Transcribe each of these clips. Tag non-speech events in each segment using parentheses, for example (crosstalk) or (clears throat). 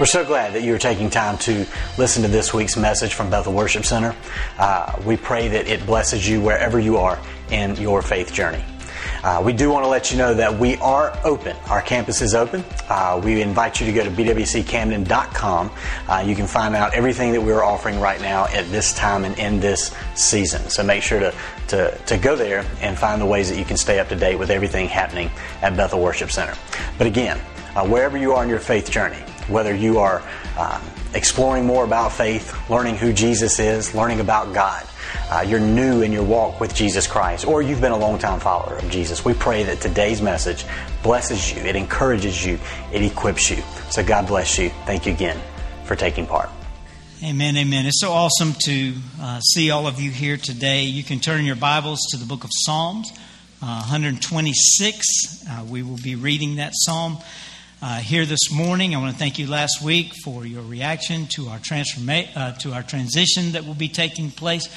We're so glad that you're taking time to listen to this week's message from Bethel Worship Center. Uh, we pray that it blesses you wherever you are in your faith journey. Uh, we do want to let you know that we are open. Our campus is open. Uh, we invite you to go to bwccamden.com. Uh, you can find out everything that we're offering right now at this time and in this season. So make sure to, to, to go there and find the ways that you can stay up to date with everything happening at Bethel Worship Center. But again, uh, wherever you are in your faith journey, whether you are um, exploring more about faith, learning who Jesus is, learning about God, uh, you're new in your walk with Jesus Christ, or you've been a long time follower of Jesus, we pray that today's message blesses you, it encourages you, it equips you. So God bless you. Thank you again for taking part. Amen, amen. It's so awesome to uh, see all of you here today. You can turn your Bibles to the book of Psalms, uh, 126. Uh, we will be reading that psalm uh, here this morning. I want to thank you last week for your reaction to our transforma- uh, to our transition that will be taking place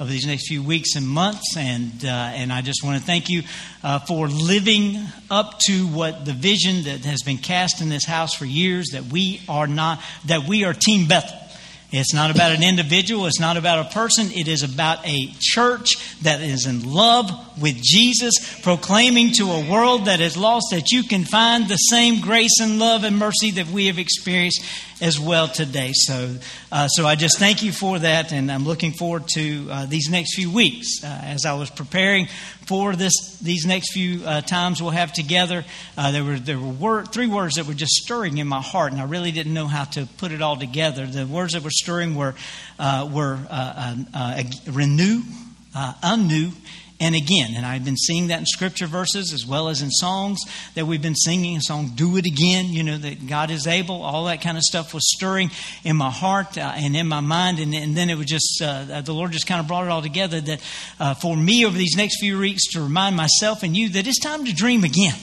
over these next few weeks and months, and uh, and I just want to thank you uh, for living up to what the vision that has been cast in this house for years that we are not that we are Team Bethel. It's not about an individual. It's not about a person. It is about a church that is in love with Jesus, proclaiming to a world that is lost that you can find the same grace and love and mercy that we have experienced as well today. So, uh, so I just thank you for that, and I'm looking forward to uh, these next few weeks. Uh, as I was preparing for this, these next few uh, times we'll have together, uh, there were there were word, three words that were just stirring in my heart, and I really didn't know how to put it all together. The words that were stirring were uh, were renew, undo, and again. And I've been seeing that in scripture verses as well as in songs that we've been singing. A song, Do It Again, you know, that God is able. All that kind of stuff was stirring in my heart uh, and in my mind. And, and then it was just, uh, the Lord just kind of brought it all together that uh, for me over these next few weeks to remind myself and you that it's time to dream again.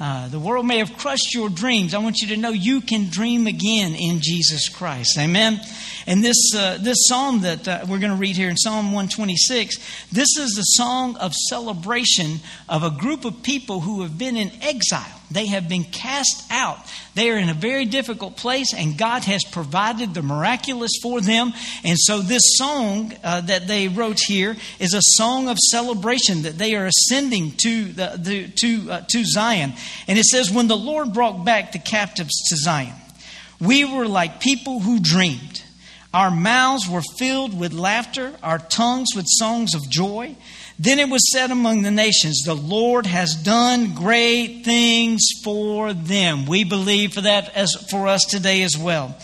Uh, the world may have crushed your dreams. I want you to know you can dream again in Jesus Christ. Amen. And this uh, this psalm that uh, we're going to read here in Psalm 126, this is the song of celebration of a group of people who have been in exile. They have been cast out. They are in a very difficult place, and God has provided the miraculous for them. And so, this song uh, that they wrote here is a song of celebration that they are ascending to, the, the to, uh, to Zion. And it says, When the Lord brought back the captives to Zion, we were like people who dreamed. Our mouths were filled with laughter, our tongues with songs of joy. Then it was said among the nations, The Lord has done great things for them. We believe for that as for us today as well.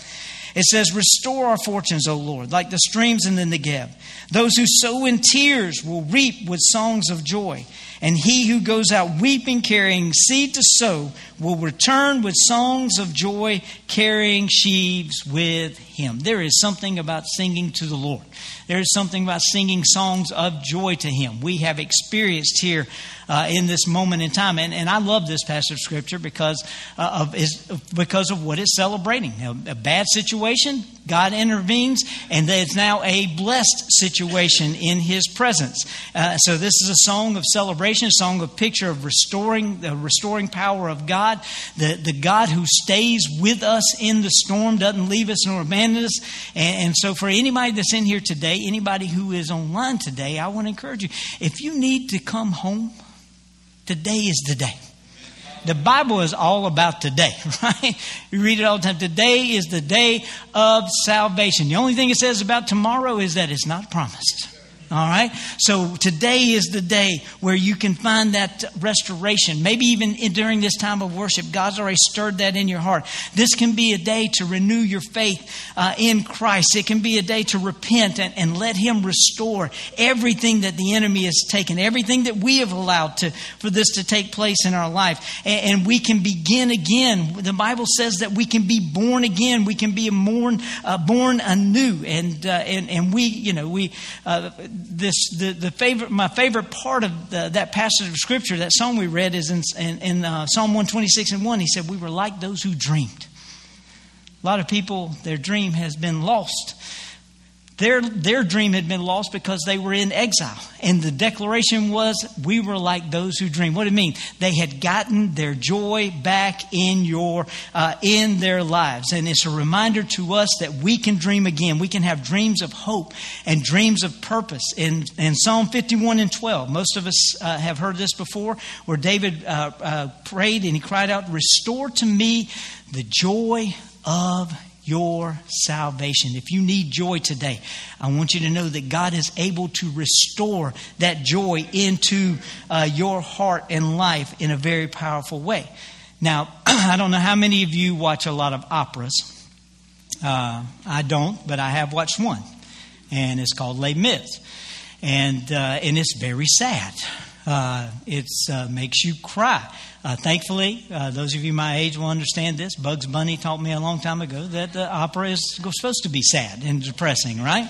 It says, Restore our fortunes, O Lord, like the streams in the Negeb. Those who sow in tears will reap with songs of joy. And he who goes out weeping, carrying seed to sow, will return with songs of joy, carrying sheaves with him. There is something about singing to the Lord. There is something about singing songs of joy to Him. We have experienced here uh, in this moment in time, and, and I love this passage of Scripture because uh, of is because of what it's celebrating. A, a bad situation, God intervenes, and it's now a blessed situation in His presence. Uh, so this is a song of celebration, a song of picture of restoring the restoring power of God, the the God who stays with us in the storm, doesn't leave us nor abandon us. And, and so for anybody that's in here today today, anybody who is online today, I want to encourage you. If you need to come home, today is the day. The Bible is all about today, (laughs) right? You read it all the time. Today is the day of salvation. The only thing it says about tomorrow is that it's not promised. All right? So today is the day where you can find that restoration. Maybe even during this time of worship, God's already stirred that in your heart. This can be a day to renew your faith uh, in Christ. It can be a day to repent and, and let Him restore everything that the enemy has taken, everything that we have allowed to, for this to take place in our life. And, and we can begin again. The Bible says that we can be born again. We can be born, uh, born anew. And, uh, and, and we, you know, we, uh, this the, the favorite my favorite part of the, that passage of scripture that song we read is in, in, in uh, psalm 126 and 1 he said we were like those who dreamed. A lot of people their dream has been lost Their, their dream had been lost because they were in exile. And the declaration was, We were like those who dream. What did it mean? They had gotten their joy back in, your, uh, in their lives. And it's a reminder to us that we can dream again. We can have dreams of hope and dreams of purpose. In, in Psalm 51 and 12, most of us uh, have heard this before, where David uh, uh prayed and he cried out, Restore to me the joy of your salvation. If you need joy today, I want you to know that God is able to restore that joy into uh, your heart and life in a very powerful way. Now, (clears throat) I don't know how many of you watch a lot of operas. Uh, I don't, but I have watched one, and it's called Les Mis, and uh, and it's very sad. Uh, it uh, makes you cry. Uh, thankfully, uh, those of you my age will understand this. Bugs Bunny taught me a long time ago that the opera is supposed to be sad and depressing, right?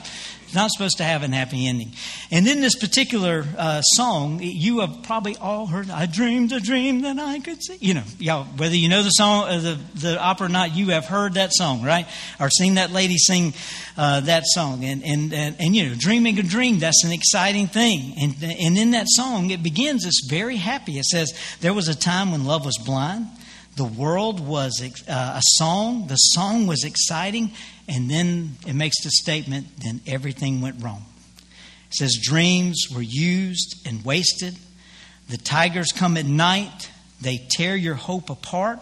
Not supposed to have an happy ending. And in this particular uh, song, you have probably all heard, I dreamed a dream that I could see. You know, y'all, whether you know the song, uh, the, the opera or not, you have heard that song, right? Or seen that lady sing uh, that song. And, and, and, and, you know, dreaming a dream, that's an exciting thing. And, and in that song, it begins, it's very happy. It says, There was a time when love was blind. The world was uh, a song. The song was exciting. And then it makes the statement, then everything went wrong. It says, Dreams were used and wasted. The tigers come at night. They tear your hope apart.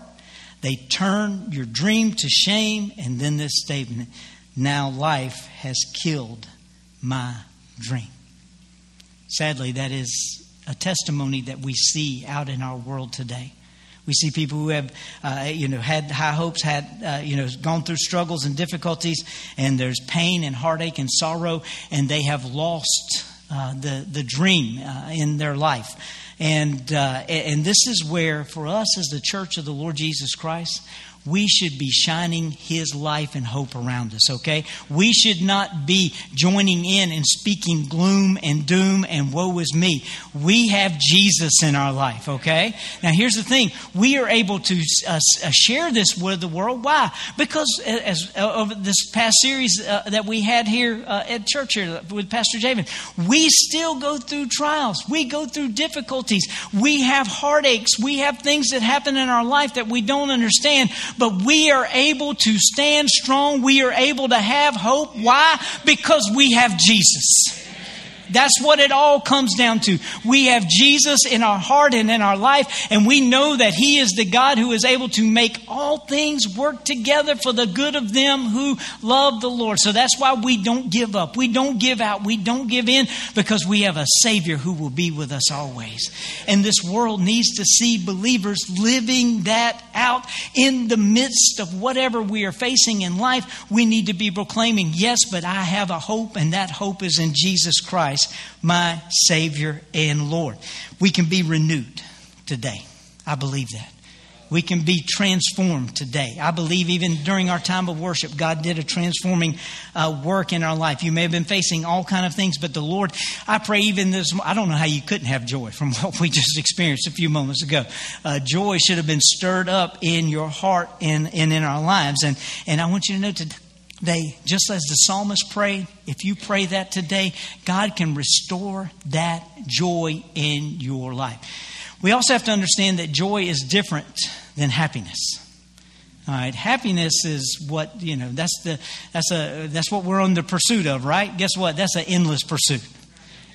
They turn your dream to shame. And then this statement, Now life has killed my dream. Sadly, that is a testimony that we see out in our world today. We see people who have, uh, you know, had high hopes, had, uh, you know, gone through struggles and difficulties, and there's pain and heartache and sorrow, and they have lost uh, the the dream uh, in their life. And uh, and this is where, for us as the Church of the Lord Jesus Christ, we should be shining His life and hope around us, okay? We should not be joining in and speaking gloom and doom and woe is me. We have Jesus in our life, okay? Now, here's the thing we are able to uh, uh share this with the world. Why? Because uh, as uh, over this past series uh, that we had here uh, at church here with Pastor Javen, we still go through trials, we go through difficulties, we have heartaches, we have things that happen in our life that we don't understand but we are able to stand strong. We are able to have hope. Why? Because we have Jesus. That's what it all comes down to. We have Jesus in our heart and in our life, and we know that He is the God who is able to make all things work together for the good of them who love the Lord. So that's why we don't give up. We don't give out. We don't give in because we have a Savior who will be with us always. And this world needs to see believers living that out in the midst of whatever we are facing in life. We need to be proclaiming, yes, but I have a hope, and that hope is in Jesus Christ. Christ, my Savior and Lord. We can be renewed today. I believe that. We can be transformed today. I believe even during our time of worship, God did a transforming uh, work in our life. You may have been facing all kind of things, but the Lord, I pray even this, I don't know how you couldn't have joy from (laughs) what we just experienced a few moments ago. Uh, joy should have been stirred up in your heart and, and in our lives. And, and I want you to know today, they, just as the psalmist prayed, if you pray that today, God can restore that joy in your life. We also have to understand that joy is different than happiness. All right, happiness is what you know. That's the that's a that's what we're on the pursuit of, right? Guess what? That's an endless pursuit.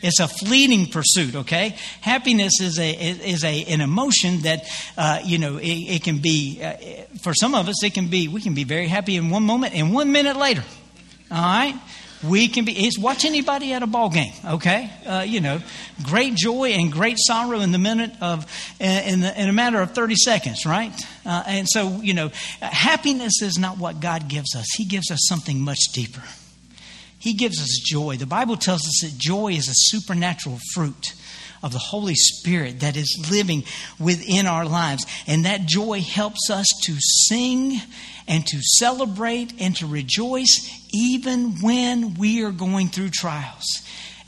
It's a fleeting pursuit, okay? Happiness is a is a an emotion that uh, you know it, it can be uh, for some of us. It can be we can be very happy in one moment and one minute later. All right, we can be. It's watch anybody at a ball game, okay? Uh, you know, great joy and great sorrow in the minute of in, the, in a matter of thirty seconds, right? Uh, and so you know, happiness is not what God gives us. He gives us something much deeper. He gives us joy. The Bible tells us that joy is a supernatural fruit of the Holy Spirit that is living within our lives. And that joy helps us to sing and to celebrate and to rejoice even when we are going through trials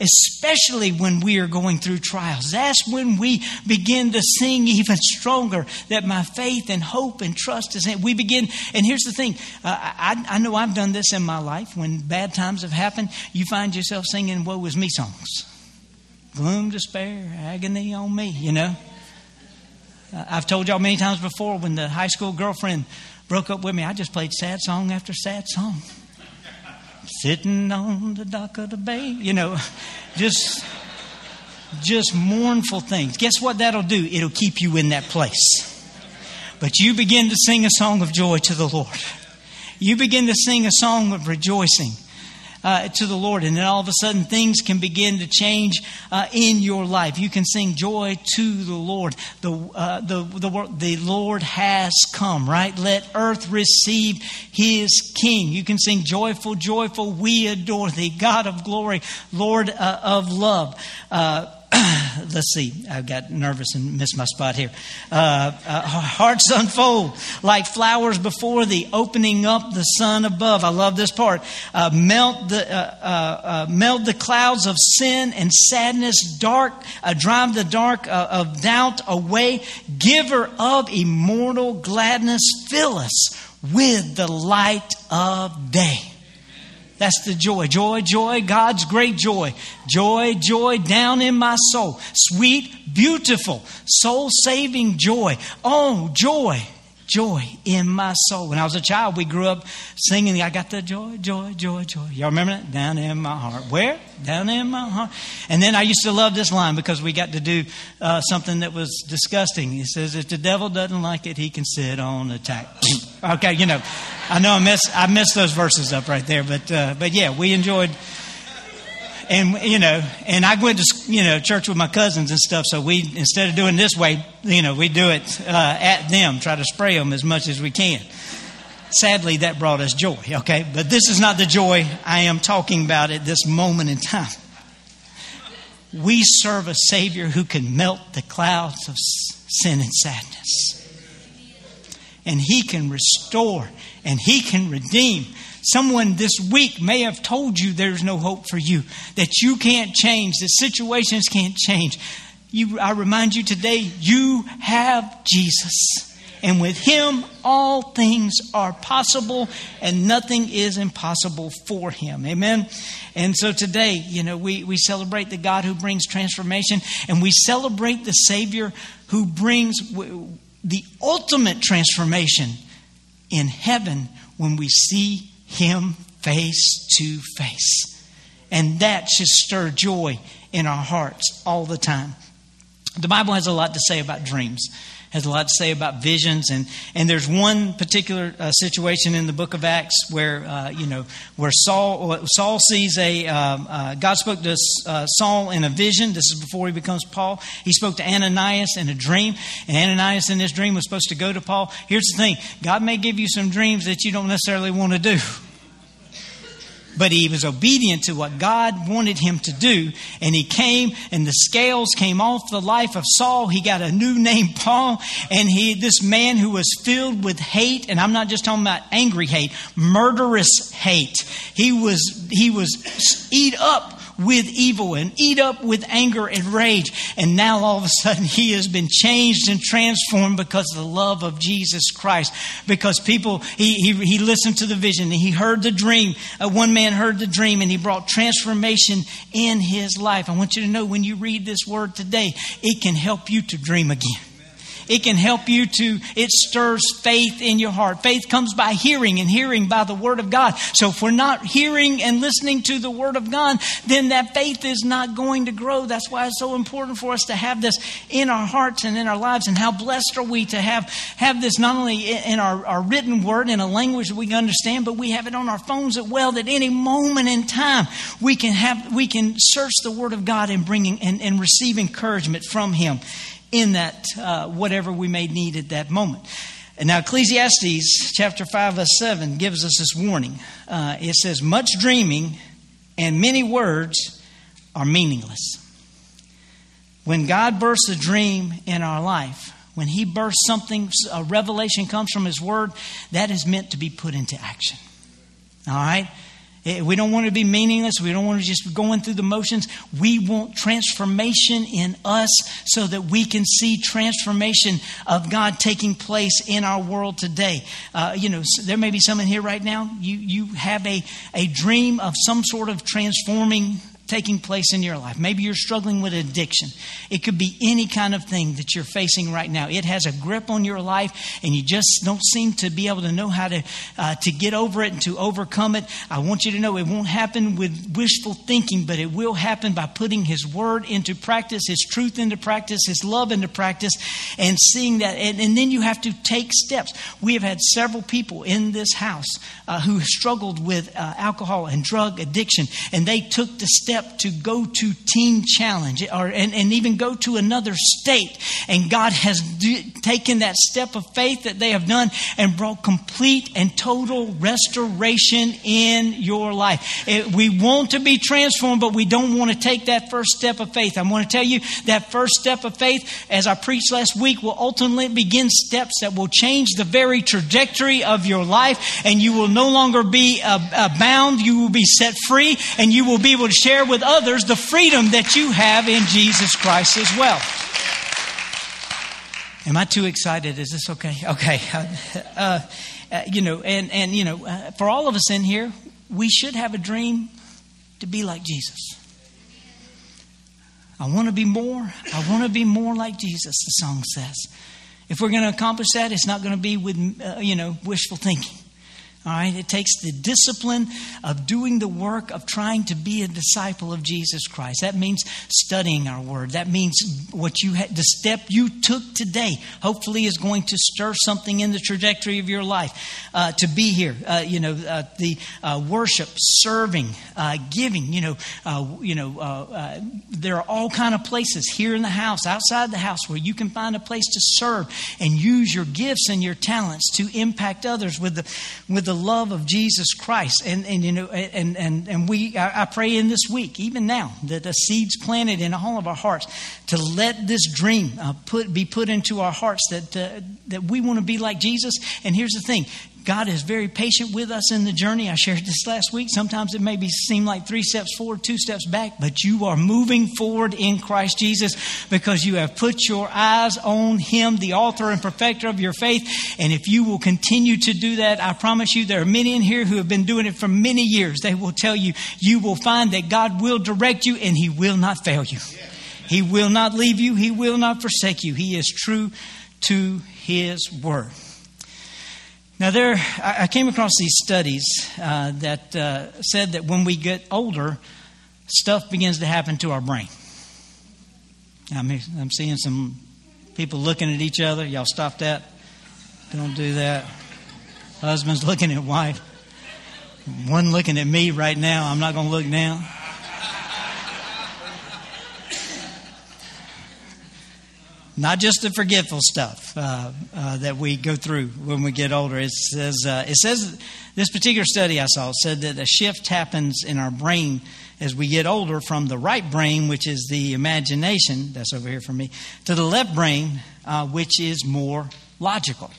especially when we are going through trials. That's when we begin to sing even stronger that my faith and hope and trust is in. We begin, and here's the thing uh, I, I know I've done this in my life. When bad times have happened, you find yourself singing Woe is Me songs. Gloom, despair, agony on me, you know. I've told y'all many times before when the high school girlfriend broke up with me, I just played sad song after sad song sitting on the dock of the bay. You know, just just mournful things. Guess what that'll do? It'll keep you in that place. But you begin to sing a song of joy to the Lord. You begin to sing a song of rejoicing uh, to the Lord, and then all of a sudden things can begin to change uh, in your life. You can sing joy to the Lord. The, uh, the, the, the Lord has come, right? Let earth receive his King. You can sing joyful, joyful, we adore thee, God of glory, Lord uh, of love. (clears throat) Let's see, I got nervous and missed my spot here. Uh, uh, hearts unfold like flowers before the opening up the sun above. I love this part. Uh, melt the uh, uh, uh, melt the clouds of sin and sadness, dark, drive the dark of doubt away. Giver of immortal gladness, fill us with the light of day. That's the joy. Joy, joy, God's great joy. Joy, joy down in my soul. Sweet, beautiful, soul saving joy. Oh, joy joy in my soul. When I was a child, we grew up singing, I got the joy, joy, joy, joy. Y'all remember that? Down in my heart. Where? Down in my heart. And then I used to love this line because we got to do uh, something that was disgusting. He says, if the devil doesn't like it, he can sit on attack. (laughs) okay, you know, I know I miss I missed those verses up right there, but uh, but yeah, we enjoyed and you know, and I went to you know church with my cousins and stuff. So we instead of doing this way, you know, we do it uh, at them, try to spray them as much as we can. Sadly, that brought us joy. Okay, but this is not the joy I am talking about at this moment in time. We serve a Savior who can melt the clouds of sin and sadness, and He can restore and He can redeem Someone this week may have told you there's no hope for you, that you can't change, that situations can't change. You, I remind you today, you have Jesus. And with him, all things are possible, and nothing is impossible for him. Amen. And so today, you know, we, we celebrate the God who brings transformation, and we celebrate the Savior who brings the ultimate transformation in heaven when we see him face to face. And that should stir joy in our hearts all the time. The Bible has a lot to say about dreams has a lot to say about visions and and there's one particular uh, situation in the book of Acts where uh, you know where Saul Saul sees a um, uh, God spoke to uh, Saul in a vision. This is before he becomes Paul. He spoke to Ananias in a dream, and Ananias in this dream was supposed to go to Paul. Here's the thing: God may give you some dreams that you don't necessarily want to do. (laughs) But he was obedient to what God wanted him to do. And he came, and the scales came off the life of Saul. He got a new name, (laughs) Paul. And he, this man who was filled with hate, and I'm not just talking about angry hate, murderous hate. He was, he was eat up with evil and eat up with anger and rage. And now all of a sudden he has been changed and transformed because of the love of Jesus Christ. Because people, he, he, he listened to the vision and he heard the dream. Uh, one man heard the dream and he brought transformation in his life. I want you to know when you read this word today, it can help you to dream again. It can help you to, it stirs faith in your heart. Faith comes by hearing and hearing by the Word of God. So if we're not hearing and listening to the Word of God, then that faith is not going to grow. That's why it's so important for us to have this in our hearts and in our lives. And how blessed are we to have, have this not only in our, our written Word in a language that we can understand, but we have it on our phones as well that any moment in time we can have, we can search the Word of God and bring and, and receive encouragement from Him in that uh, whatever we may need at that moment. And now, Ecclesiastes chapter 5, verse 7 gives us this warning. Uh, it says, Much dreaming and many words are meaningless. When God bursts a dream in our life, when He bursts something, a revelation comes from His Word, that is meant to be put into action. All right? Eh, we don't want to be meaningless. We don't want to just going through the motions. We want transformation in us so that we can see transformation of God taking place in our world today. Uh, you know, there may be someone here right now. You, you have a, a dream of some sort of transforming taking place in your life. Maybe you're struggling with addiction. It could be any kind of thing that you're facing right now. It has a grip on your life, and you just don't seem to be able to know how to uh, to get over it and to overcome it. I want you to know it won't happen with wishful thinking, but it will happen by putting His Word into practice, His truth into practice, His love into practice, and seeing that. And, and then you have to take steps. We have had several people in this house uh, who struggled with uh, alcohol and drug addiction, and they took the step step to go to Teen Challenge or, and, and even go to another state. And God has taken that step of faith that they have done and brought complete and total restoration in your life. It, we want to be transformed, but we don't want to take that first step of faith. I want to tell you that first step of faith, as I preached last week, will ultimately begin steps that will change the very trajectory of your life, and you will no longer be uh, uh, bound. You will be set free, and you will be able to share with others the freedom that you have in Jesus Christ as well. Am I too excited? Is this okay? Okay. (laughs) Uh, uh, you know, and, and you know, uh, for all of us in here, we should have a dream to be like Jesus. I want to be more. I want to be more like Jesus, the song says. If we're going to accomplish that, it's not going to be with, uh, you know, wishful thinking. All right, it takes the discipline of doing the work of trying to be a disciple of Jesus Christ. That means studying our word. That means what you the step you took today. Hopefully, is going to stir something in the trajectory of your life. Uh, to be here, uh, you know, uh, the uh, worship, serving, uh, giving. You know, uh, you know, there are all kind of places here in the house, outside the house, where you can find a place to serve and use your gifts and your talents to impact others with the with the the love of Jesus Christ. And, and you know, and, and, and we, I, pray in this week, even now, that the seeds planted in all of our hearts to let this dream uh, put, be put into our hearts that, uh, that we want to be like Jesus. And here's the thing God is very patient with us in the journey. I shared this last week. Sometimes it may be, seem like three steps forward, two steps back, but you are moving forward in Christ Jesus because you have put your eyes on Him, the author and perfecter of your faith. And if you will continue to do that, I promise you there are many in here who have been doing it for many years. They will tell you, you will find that God will direct you and He will not fail you. He will not leave you, He will not forsake you. He is true to His word. Now, there, I came across these studies uh, that uh, said that when we get older, stuff begins to happen to our brain. I'm, I'm seeing some people looking at each other. Y'all stop that. Don't do that. Husband's (laughs) looking at wife. One looking at me right now. I'm not going to look now. Not just the forgetful stuff uh, uh, that we go through when we get older. It says uh, it says this particular study I saw said that a shift happens in our brain as we get older from the right brain, which is the imagination that's over here for me, to the left brain, uh, which is more logical.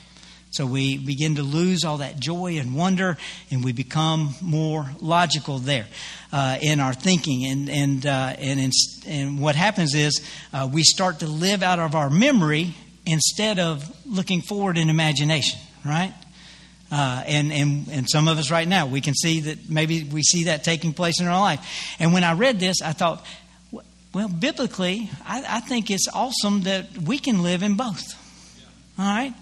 So we begin to lose all that joy and wonder, and we become more logical there uh, in our thinking. And and uh, and in, and what happens is uh, we start to live out of our memory instead of looking forward in imagination, right? Uh, and, and, and some of us right now, we can see that maybe we see that taking place in our life. And when I read this, I thought, well, biblically, I, I think it's awesome that we can live in both. All right?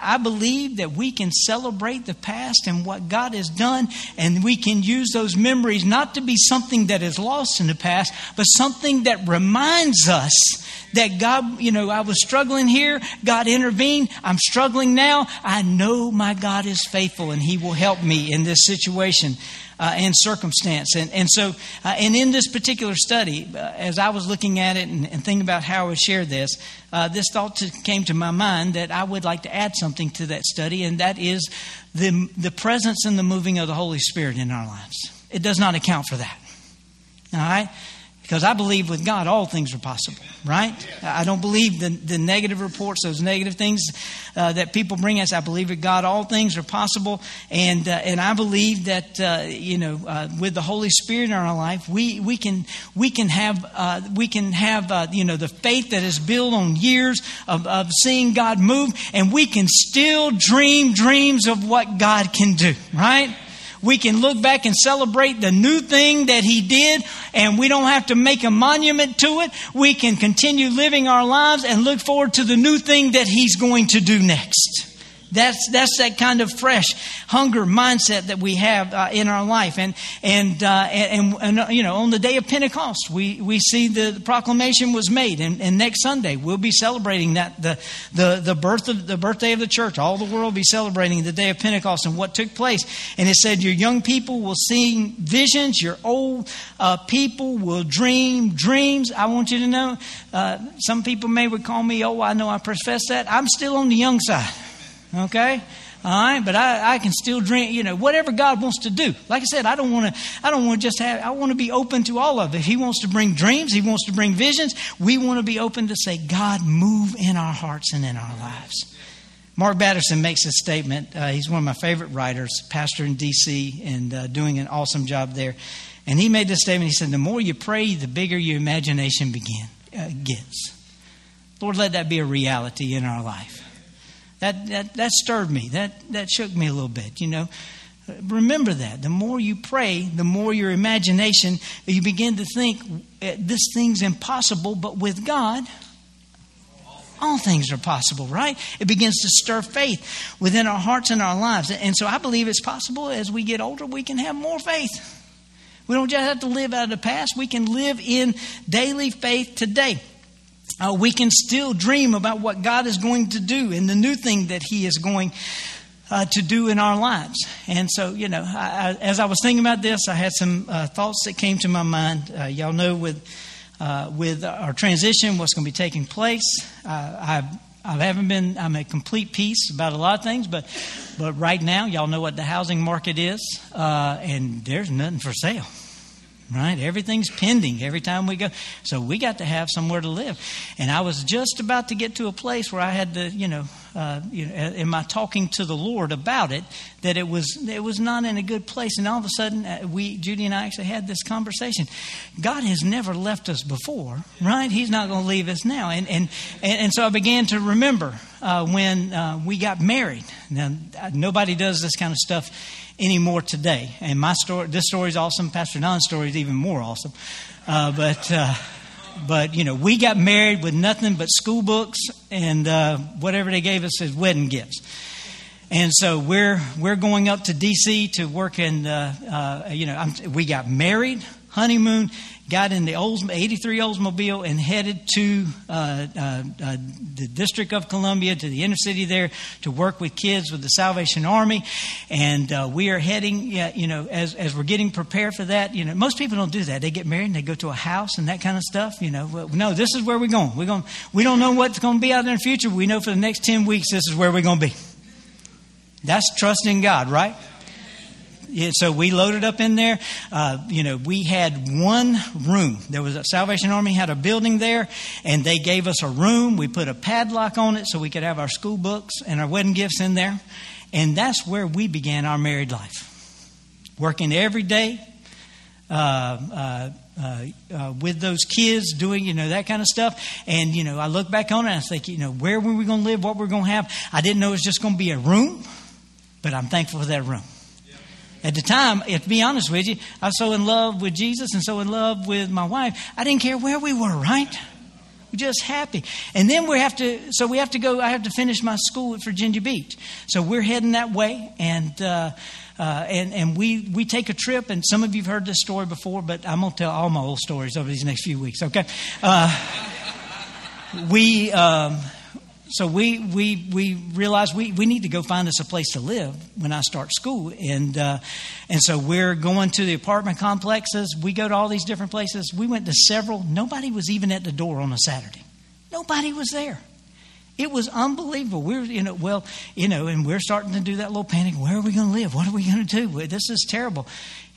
I believe that we can celebrate the past and what God has done, and we can use those memories not to be something that is lost in the past, but something that reminds us that God, you know, I was struggling here, God intervened, I'm struggling now. I know my God is faithful and He will help me in this situation uh, and circumstance. And, and so, uh, and in this particular study, uh, as I was looking at it and, and, thinking about how I would share this, uh, this thought to, came to my mind that I would like to add something to that study, and that is the, the presence and the moving of the Holy Spirit in our lives. It does not account for that. All right? Because I believe with God all things are possible, right? I don't believe the, the negative reports, those negative things uh, that people bring us. I believe with God all things are possible, and uh, and I believe that uh, you know uh, with the Holy Spirit in our life, we we can we can have uh, we can have uh, you know the faith that is built on years of, of seeing God move, and we can still dream dreams of what God can do, right? We can look back and celebrate the new thing that He did, and we don't have to make a monument to it. We can continue living our lives and look forward to the new thing that He's going to do next. That's that's that kind of fresh hunger mindset that we have uh, in our life, and and, uh, and and, uh, you know on the day of Pentecost, we, we see the, proclamation was made, and, and, next Sunday we'll be celebrating that the, the the birth of the birthday of the church. All the world will be celebrating the day of Pentecost and what took place. And it said, your young people will see visions, your old uh, people will dream dreams. I want you to know, uh, some people may recall me. Oh, I know I profess that. I'm still on the young side. Okay? All right, but I, I can still drink, you know, whatever God wants to do. Like I said, I don't want to, I don't want to just have, I want to be open to all of it. He wants to bring dreams, He wants to bring visions, we want to be open to say, God, move in our hearts and in our lives. Mark Batterson makes a statement. Uh, he's one of my favorite writers, pastor in D.C., and uh, doing an awesome job there. And he made this statement. He said, The more you pray, the bigger your imagination begin, uh, gets. Lord, let that be a reality in our life. That, that, that stirred me. That, that shook me a little bit, you know. Remember that. The more you pray, the more your imagination, you begin to think eh, this thing's impossible, but with God, all things are possible, right? It begins to stir faith within our hearts and our lives. And so I believe it's possible as we get older, we can have more faith. We don't just have to live out of the past, we can live in daily faith today uh, we can still dream about what God is going to do and the new thing that He is going uh, to do in our lives. And so, you know, I, I, as I was thinking about this, I had some uh, thoughts that came to my mind. Uh, y'all know with uh, with our transition, what's going to be taking place. Uh, I've I haven't been. I'm at complete peace about a lot of things, but but right now, y'all know what the housing market is, and there's nothing for sale right? Everything's pending every time we go. So we got to have somewhere to live. And I was just about to get to a place where I had to, you know, uh, you know, in my talking to the Lord about it, that it was it was not in a good place. And all of a sudden, uh, we Judy and I actually had this conversation. God has never left us before, right? He's not going to leave us now. And and and, so I began to remember uh, when uh, we got married. Now nobody does this kind of stuff anymore today. And my story, this story is awesome. Pastor Don's story is even more awesome. Uh, but, uh, but you know, we got married with nothing but school books and uh, whatever they gave us as wedding gifts. And so we're we're going up to D.C. to work in. Uh, uh, you know, I'm, we got married, honeymoon, got in the Olds, 83 Oldsmobile and headed to uh, uh, uh, the District of Columbia, to the inner city there, to work with kids with the Salvation Army. And uh, we are heading, you know, as, as we're getting prepared for that, you know, most people don't do that. They get married and they go to a house and that kind of stuff. You know, no, this is where we're going. We're going. We don't know what's going to be out there in the future. We know for the next 10 weeks this is where we're going to be. That's trusting God, right? So we loaded up in there. Uh, you know, we had one room. There was a Salvation Army had a building there, and they gave us a room. We put a padlock on it so we could have our school books and our wedding gifts in there. And that's where we began our married life. Working every day, uh, uh, uh, uh, with those kids, doing you know that kind of stuff. And you know, I look back on it and I think, you know, where were we going to live? What we're going to have? I didn't know it was just going to be a room, but I'm thankful for that room. At the time, to be honest with you, I was so in love with Jesus and so in love with my wife, I didn't care where we were, right? We're just happy. And then we have to, so we have to go, I have to finish my school at Virginia Beach. So we're heading that way. And, uh, uh, and, and we, we take a trip, and some of you have heard this story before, but I'm going to tell all my old stories over these next few weeks, okay? Uh, we, um, so we, we, we realized we, we need to go find us a place to live when I start school. And, uh, and so we're going to the apartment complexes. We go to all these different places. We went to several. Nobody was even at the door on a Saturday. Nobody was there. It was unbelievable. We were, you know, well, you know, and we're starting to do that little panic. Where are we going to live? What are we going to do? This is terrible.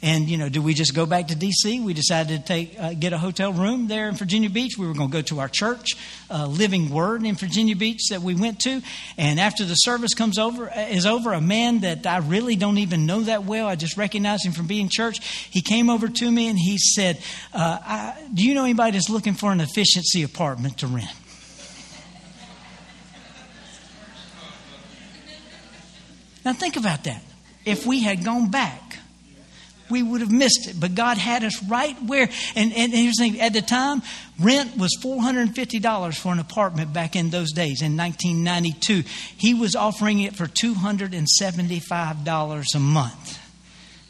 And you know, do we just go back to D.C.? We decided to take uh, get a hotel room there in Virginia Beach. We were going to go to our church, uh, Living Word in Virginia Beach that we went to. And after the service comes over uh, is over, a man that I really don't even know that well. I just recognize him from being church. He came over to me and he said, uh, I, "Do you know anybody that's looking for an efficiency apartment to rent?" Now think about that. If we had gone back we would have missed it. But God had us right where. And, and, here's the thing at the time, rent was $450 for an apartment back in those days in 1992. He was offering it for $275 a month.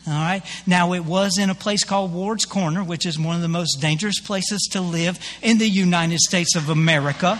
All right. Now, it was in a place called Ward's Corner, which is one of the most dangerous places to live in the United States of America.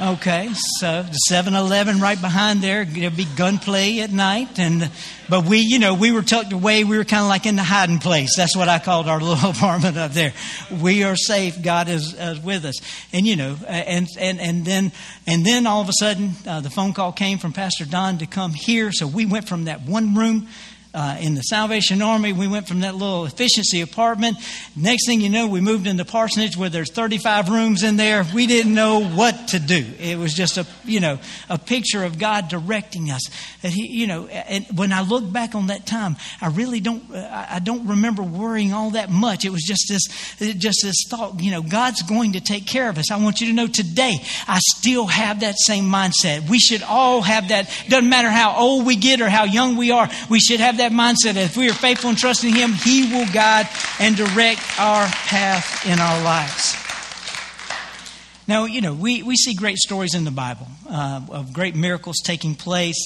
Okay, so the 7-Eleven right behind there. there'd be gunplay at night, and but we, you know, we were tucked away. We were kind of like in the hiding place. That's what I called our (laughs) little apartment up there. We are safe. God is, is with us, and you know, and and and then and then all of a sudden, uh, the phone call came from Pastor Don to come here. So we went from that one room uh, in the Salvation Army. We went from that little efficiency apartment. Next thing you know, we moved into parsonage where there's 35 rooms in there. We didn't know what to do. It was just a you know a picture of God directing us. That He you know, and when I look back on that time, I really don't I don't remember worrying all that much. It was just this just this thought. You know, God's going to take care of us. I want you to know today, I still have that same mindset. We should all have that. Doesn't matter how old we get or how young we are. We should have that mindset that if we are faithful and trusting Him, He will guide and direct our path in our lives. Now, you know, we, we see great stories in the Bible uh, of great miracles taking place.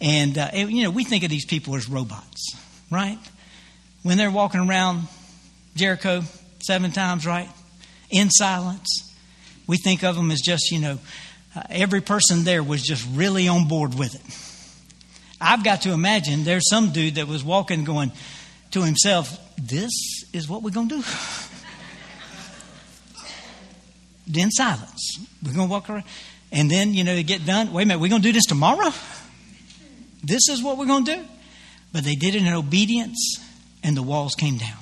And, uh, you know, we think of these people as robots, right? When they're walking around Jericho seven times, right? In silence. We think of them as just, you know, uh, every person there was just really on board with it. I've got to imagine there's some dude that was walking going to himself, This is what we're going to do. (laughs) then silence. We're going to walk around. And then, you know, they get done. Wait a minute, we're going to do this tomorrow? This is what we're going to do? But they did it in obedience, and the walls came down.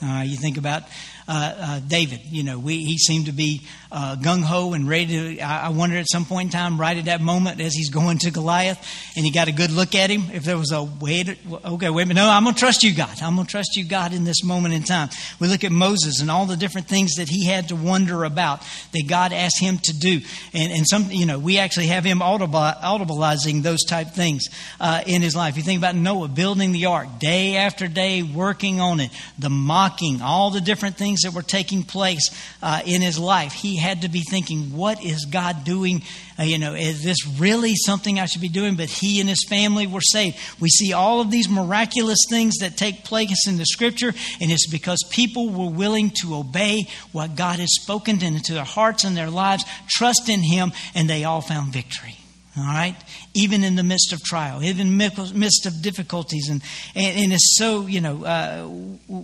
Uh, you think about uh, uh, David. You know, we, he seemed to be uh, gung ho and ready to. I, wonder at some point in time, right at that moment, as he's going to Goliath, and he got a good look at him. If there was a wait, okay, wait a minute. No, I'm going to trust you, God. I'm going to trust you, God, in this moment in time. We look at Moses and all the different things that he had to wonder about that God asked him to do, and and some, you know, we actually have him audibilizing those type things uh, in his life. You think about Noah building the ark day after day, working on it, the mocking, all the different things things that were taking place uh, in his life. He had to be thinking, what is God doing? Uh, you know, is this really something I should be doing? But he and his family were saved. We see all of these miraculous things that take place in the scripture, and it's because people were willing to obey what God has spoken into their hearts and their lives, trust in him, and they all found victory. All right? Even in the midst of trial, even in the midst of difficulties. And, and, and it's so, you know, uh,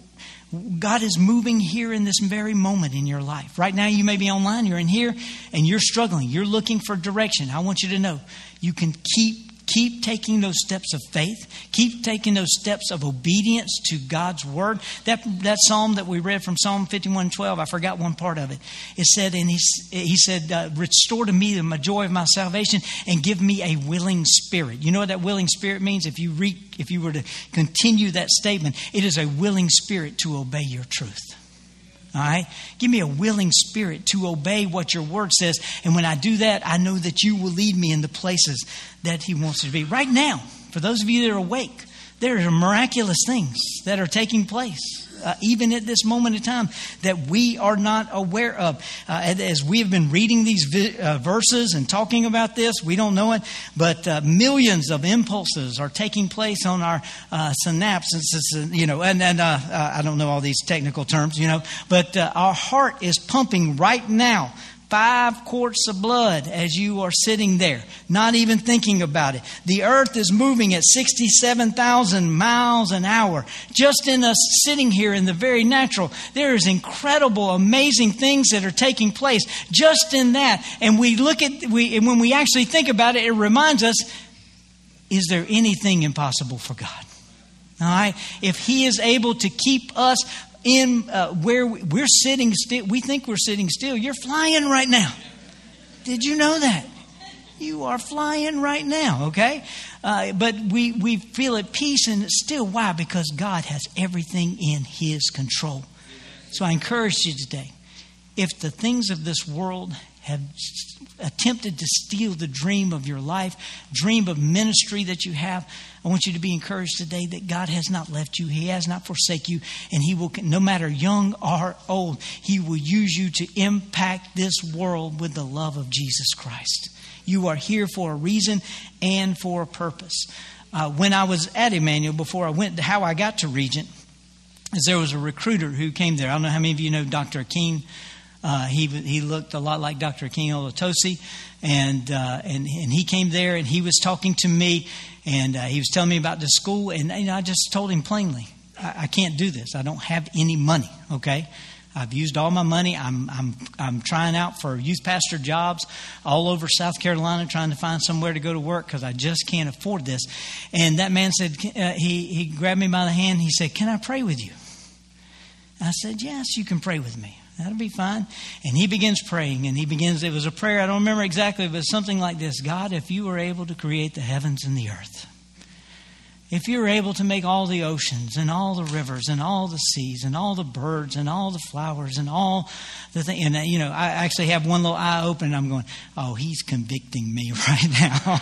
God is moving here in this very moment in your life. Right now, you may be online, you're in here, and you're struggling. You're looking for direction. I want you to know you can keep Keep taking those steps of faith. Keep taking those steps of obedience to God's word. That, that psalm that we read from Psalm 51:12, I forgot one part of it. It said, and he, he said, uh, Restore to me the joy of my salvation and give me a willing spirit. You know what that willing spirit means? If you, re, if you were to continue that statement, it is a willing spirit to obey your truth. All right? Give me a willing spirit to obey what your word says. And when I do that, I know that you will lead me in the places that He wants to be. Right now, for those of you that are awake, there are miraculous things that are taking place uh, even at this moment in time, that we are not aware of. Uh, as we have been reading these vi- uh, verses and talking about this, we don't know it, but uh, millions of impulses are taking place on our uh, synapses, you know, and, and uh, I don't know all these technical terms, you know, but our heart is pumping right now five quarts of blood as you are sitting there, not even thinking about it. The earth is moving at 67,000 miles an hour. Just in us sitting here in the very natural, there is incredible, amazing things that are taking place just in that. And we look at, we, and when we actually think about it, it reminds us is there anything impossible for God? All right? If He is able to keep us in uh, where we're sitting still. We think we're sitting still. You're flying right now. Did you know that? You are flying right now, okay? Uh, but we, we feel at peace and still. Why? Because God has everything in His control. So I encourage you today if the things of this world have attempted to steal the dream of your life, dream of ministry that you have, I want you to be encouraged today that God has not left you. He has not forsaken you. And He will, no matter young or old, He will use you to impact this world with the love of Jesus Christ. You are here for a reason and for a purpose. Uh, when I was at Emmanuel, before I went, how I got to Regent, is there was a recruiter who came there. I don't know how many of you know Dr. King. Uh, he he looked a lot like Dr. King Olatosi, and uh, and and he came there and he was talking to me, and uh, he was telling me about the school, and I just told him plainly, I, I can't do this. I don't have any money. Okay. I've used all my money. I'm, I'm, I'm trying out for youth pastor jobs all over South Carolina, trying to find somewhere to go to work because I just can't afford this. And that man said, uh, he, he grabbed me by the hand. He said, Can I pray with you? I said, Yes, you can pray with me. That'll be fine. And he begins praying, and he begins, it was a prayer, I don't remember exactly, but something like this God, if you were able to create the heavens and the earth, if you were able to make all the oceans and all the rivers and all the seas and all the birds and all the flowers and all the things, and uh, you know, I actually have one little eye open and I'm going, oh, he's convicting me (laughs) right now.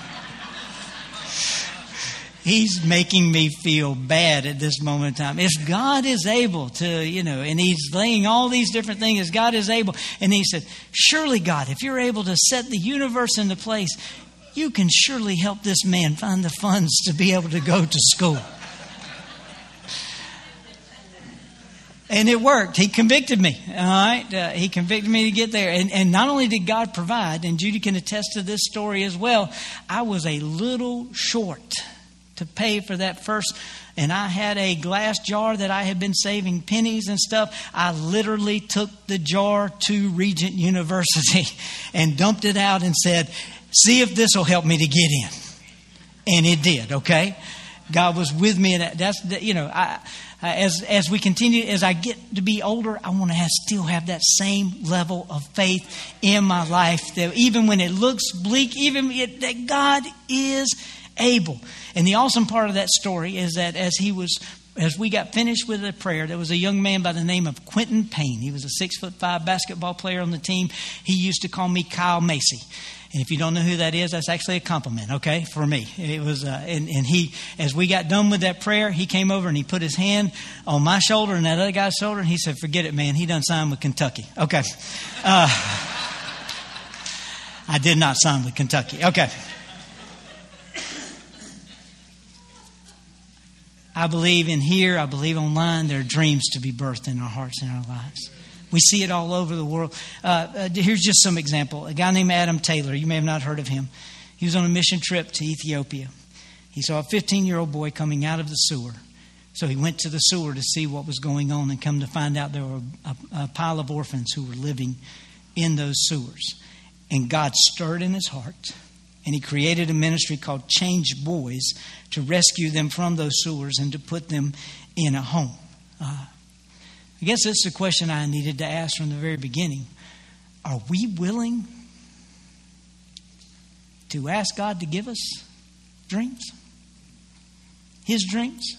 He's making me feel bad at this moment in time. If God is able to, you know, and he's laying all these different things, God is able. And he said, Surely, God, if you're able to set the universe into place, you can surely help this man find the funds to be able to go to school. and it worked. He convicted me. All right, uh, he convicted me to get there. And and not only did God provide, and Judy can attest to this story as well. I was a little short to pay for that first. And I had a glass jar that I had been saving pennies and stuff. I literally took the jar to Regent University (laughs) and dumped it out and said, See if this will help me to get in. And it did, okay? God was with me, and that's you know, I, as as we continue, as I get to be older, I want to have, still have that same level of faith in my life. That even when it looks bleak, even it, that God is able. And the awesome part of that story is that as he was as we got finished with the prayer, there was a young man by the name of Quentin Payne. He was a six foot five basketball player on the team. He used to call me Kyle Macy. And if you don't know who that is, that's actually a compliment, okay, for me. It was, uh, and, and he, as we got done with that prayer, he came over and he put his hand on my shoulder and that other guy's shoulder, and he said, "Forget it, man. He done signed with Kentucky." Okay, uh, (laughs) I did not sign with Kentucky. Okay. I believe in here, I believe online, there are dreams to be birthed in our hearts and our lives. We see it all over the world. Uh, uh, here's just some example. A guy named Adam Taylor, you may have not heard of him. He was on a mission trip to Ethiopia. He saw a 15 year old boy coming out of the sewer. So he went to the sewer to see what was going on and come to find out there were a, a pile of orphans who were living in those sewers. And God stirred in his heart and he created a ministry called Change Boys to rescue them from those sewers and to put them in a home. Uh, I guess that's the question I needed to ask from the very beginning. Are we willing to ask God to give us dreams? His dreams?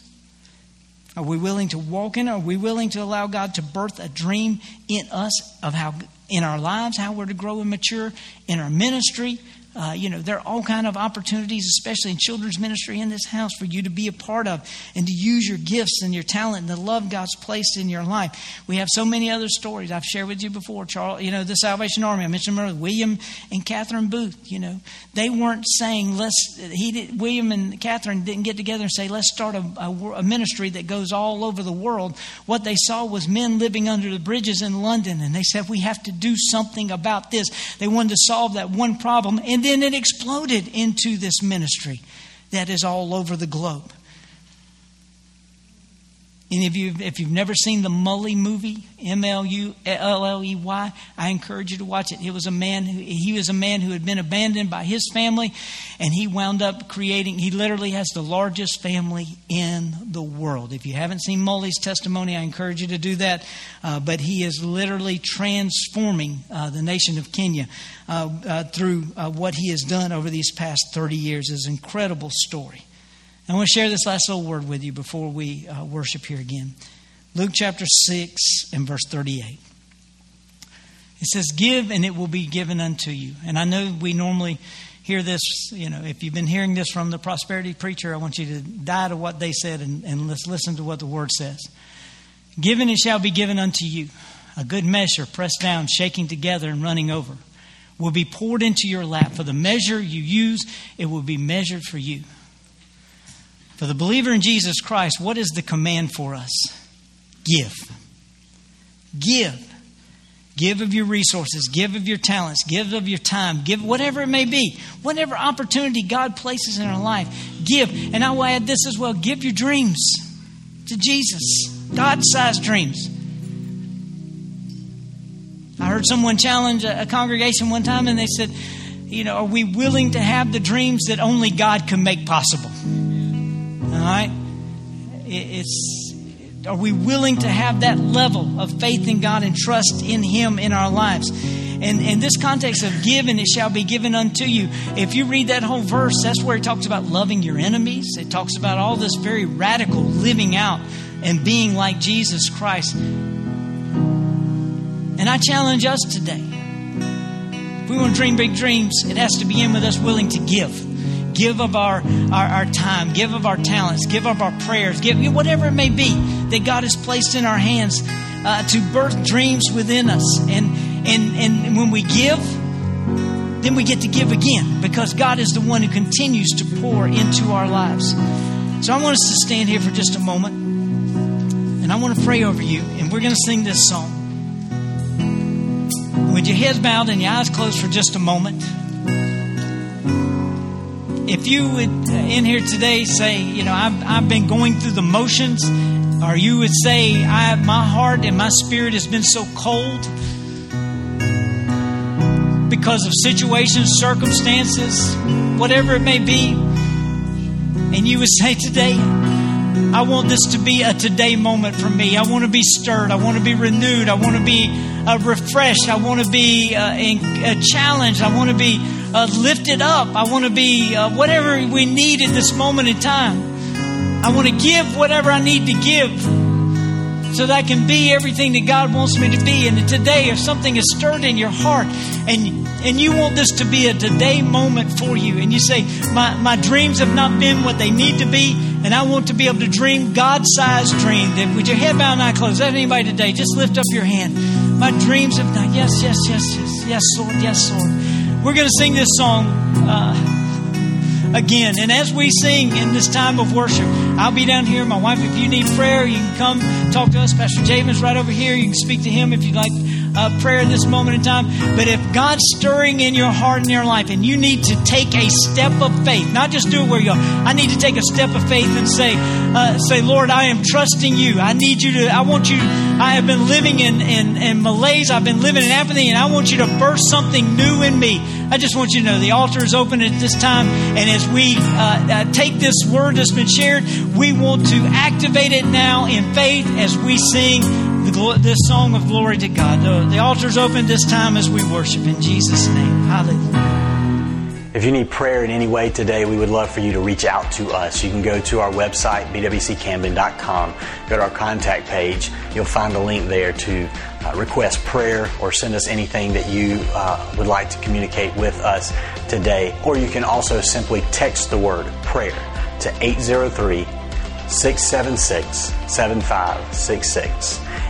Are we willing to walk in? Are we willing to allow God to birth a dream in us of how, in our lives, how we're to grow and mature, in our ministry, Uh, you know, there are all kind of opportunities, especially in children's ministry in this house, for you to be a part of and to use your gifts and your talent and the love God's placed in your life. We have so many other stories I've shared with you before. Charles, you know, the Salvation Army. I mentioned earlier, William and Catherine Booth. You know, they weren't saying let's. He did, William and Catherine didn't get together and say let's start a, a, a ministry that goes all over the world. What they saw was men living under the bridges in London, and they said we have to do something about this. They wanted to solve that one problem and and then it exploded into this ministry that is all over the globe. Any of you, if you've never seen the Mulley movie, M L U L L E Y, I encourage you to watch it. It was a man who he was a man who had been abandoned by his family, and he wound up creating. He literally has the largest family in the world. If you haven't seen Mulley's testimony, I encourage you to do that. Uh, but he is literally transforming uh, the nation of Kenya uh, uh through uh, what he has done over these past thirty years. It's an incredible story. I want to share this last little word with you before we uh, worship here again. Luke chapter 6 and verse 38. It says, Give and it will be given unto you. And I know we normally hear this, you know, if you've been hearing this from the prosperity preacher, I want you to die to what they said and, and let's listen to what the word says. Given it shall be given unto you. A good measure, pressed down, shaking together, and running over, will be poured into your lap. For the measure you use, it will be measured for you. For the believer in Jesus Christ, what is the command for us? Give. Give. Give of your resources, give of your talents, give of your time, give whatever it may be, whatever opportunity God places in our life, give. And I will add this as well give your dreams to Jesus, God sized dreams. I heard someone challenge a congregation one time and they said, You know, are we willing to have the dreams that only God can make possible? All right? It's are we willing to have that level of faith in God and trust in Him in our lives? And in this context of given, it shall be given unto you. If you read that whole verse, that's where it talks about loving your enemies. It talks about all this very radical living out and being like Jesus Christ. And I challenge us today. If we want to dream big dreams, it has to begin with us willing to give give of our, our, our, time, give of our talents, give of our prayers, give whatever it may be that God has placed in our hands uh, to birth dreams within us. And, and, and when we give, then we get to give again because God is the one who continues to pour into our lives. So I want us to stand here for just a moment and I want to pray over you and we're going to sing this song. With your heads bowed and your eyes closed for just a moment if you would uh, in here today say, you know, I've, I've been going through the motions, or you would say, I, my heart and my spirit has been so cold because of situations, circumstances, whatever it may be, and you would say today, I want this to be a today moment for me. I want to be stirred. I want to be renewed. I want to be uh, refreshed. I want to be uh, in, uh, challenged. I want to be uh, lifted up. I want to be uh, whatever we need at this moment in time. I want to give whatever I need to give so that I can be everything that God wants me to be. And today, if something is stirred in your heart and and you want this to be a today moment for you, and you say, my, my dreams have not been what they need to be, and I want to be able to dream God-sized dreams. Then with your head bowed and eye closed, is anybody today? Just lift up your hand. My dreams have not. Yes, yes, yes, yes, yes, Lord, yes, Lord. We're going to sing this song uh, again. And as we sing in this time of worship, I'll be down here. My wife, if you need prayer, you can come talk to us. Pastor James right over here. You can speak to him if you'd like uh, prayer in this moment in time. But if God's stirring in your heart and your life, and you need to take a step of faith, not just do it where you are. I need to take a step of faith and say, uh, say, Lord, I am trusting you. I need you to. I want you. I have been living in, in, in malaise. I've been living in apathy, and I want you to burst something new in me. I just want you to know the altar is open at this time, and as we uh, uh, take this word that's been shared, we want to activate it now in faith as we sing the, this song of glory to God. The, the altar's open this time as we worship in Jesus' name. Hallelujah. If you need prayer in any way today, we would love for you to reach out to us. You can go to our website, bwccamden.com, go to our contact page. You'll find a link there to uh, request prayer or send us anything that you uh, would like to communicate with us today. Or you can also simply text the word prayer to 803 676 7566,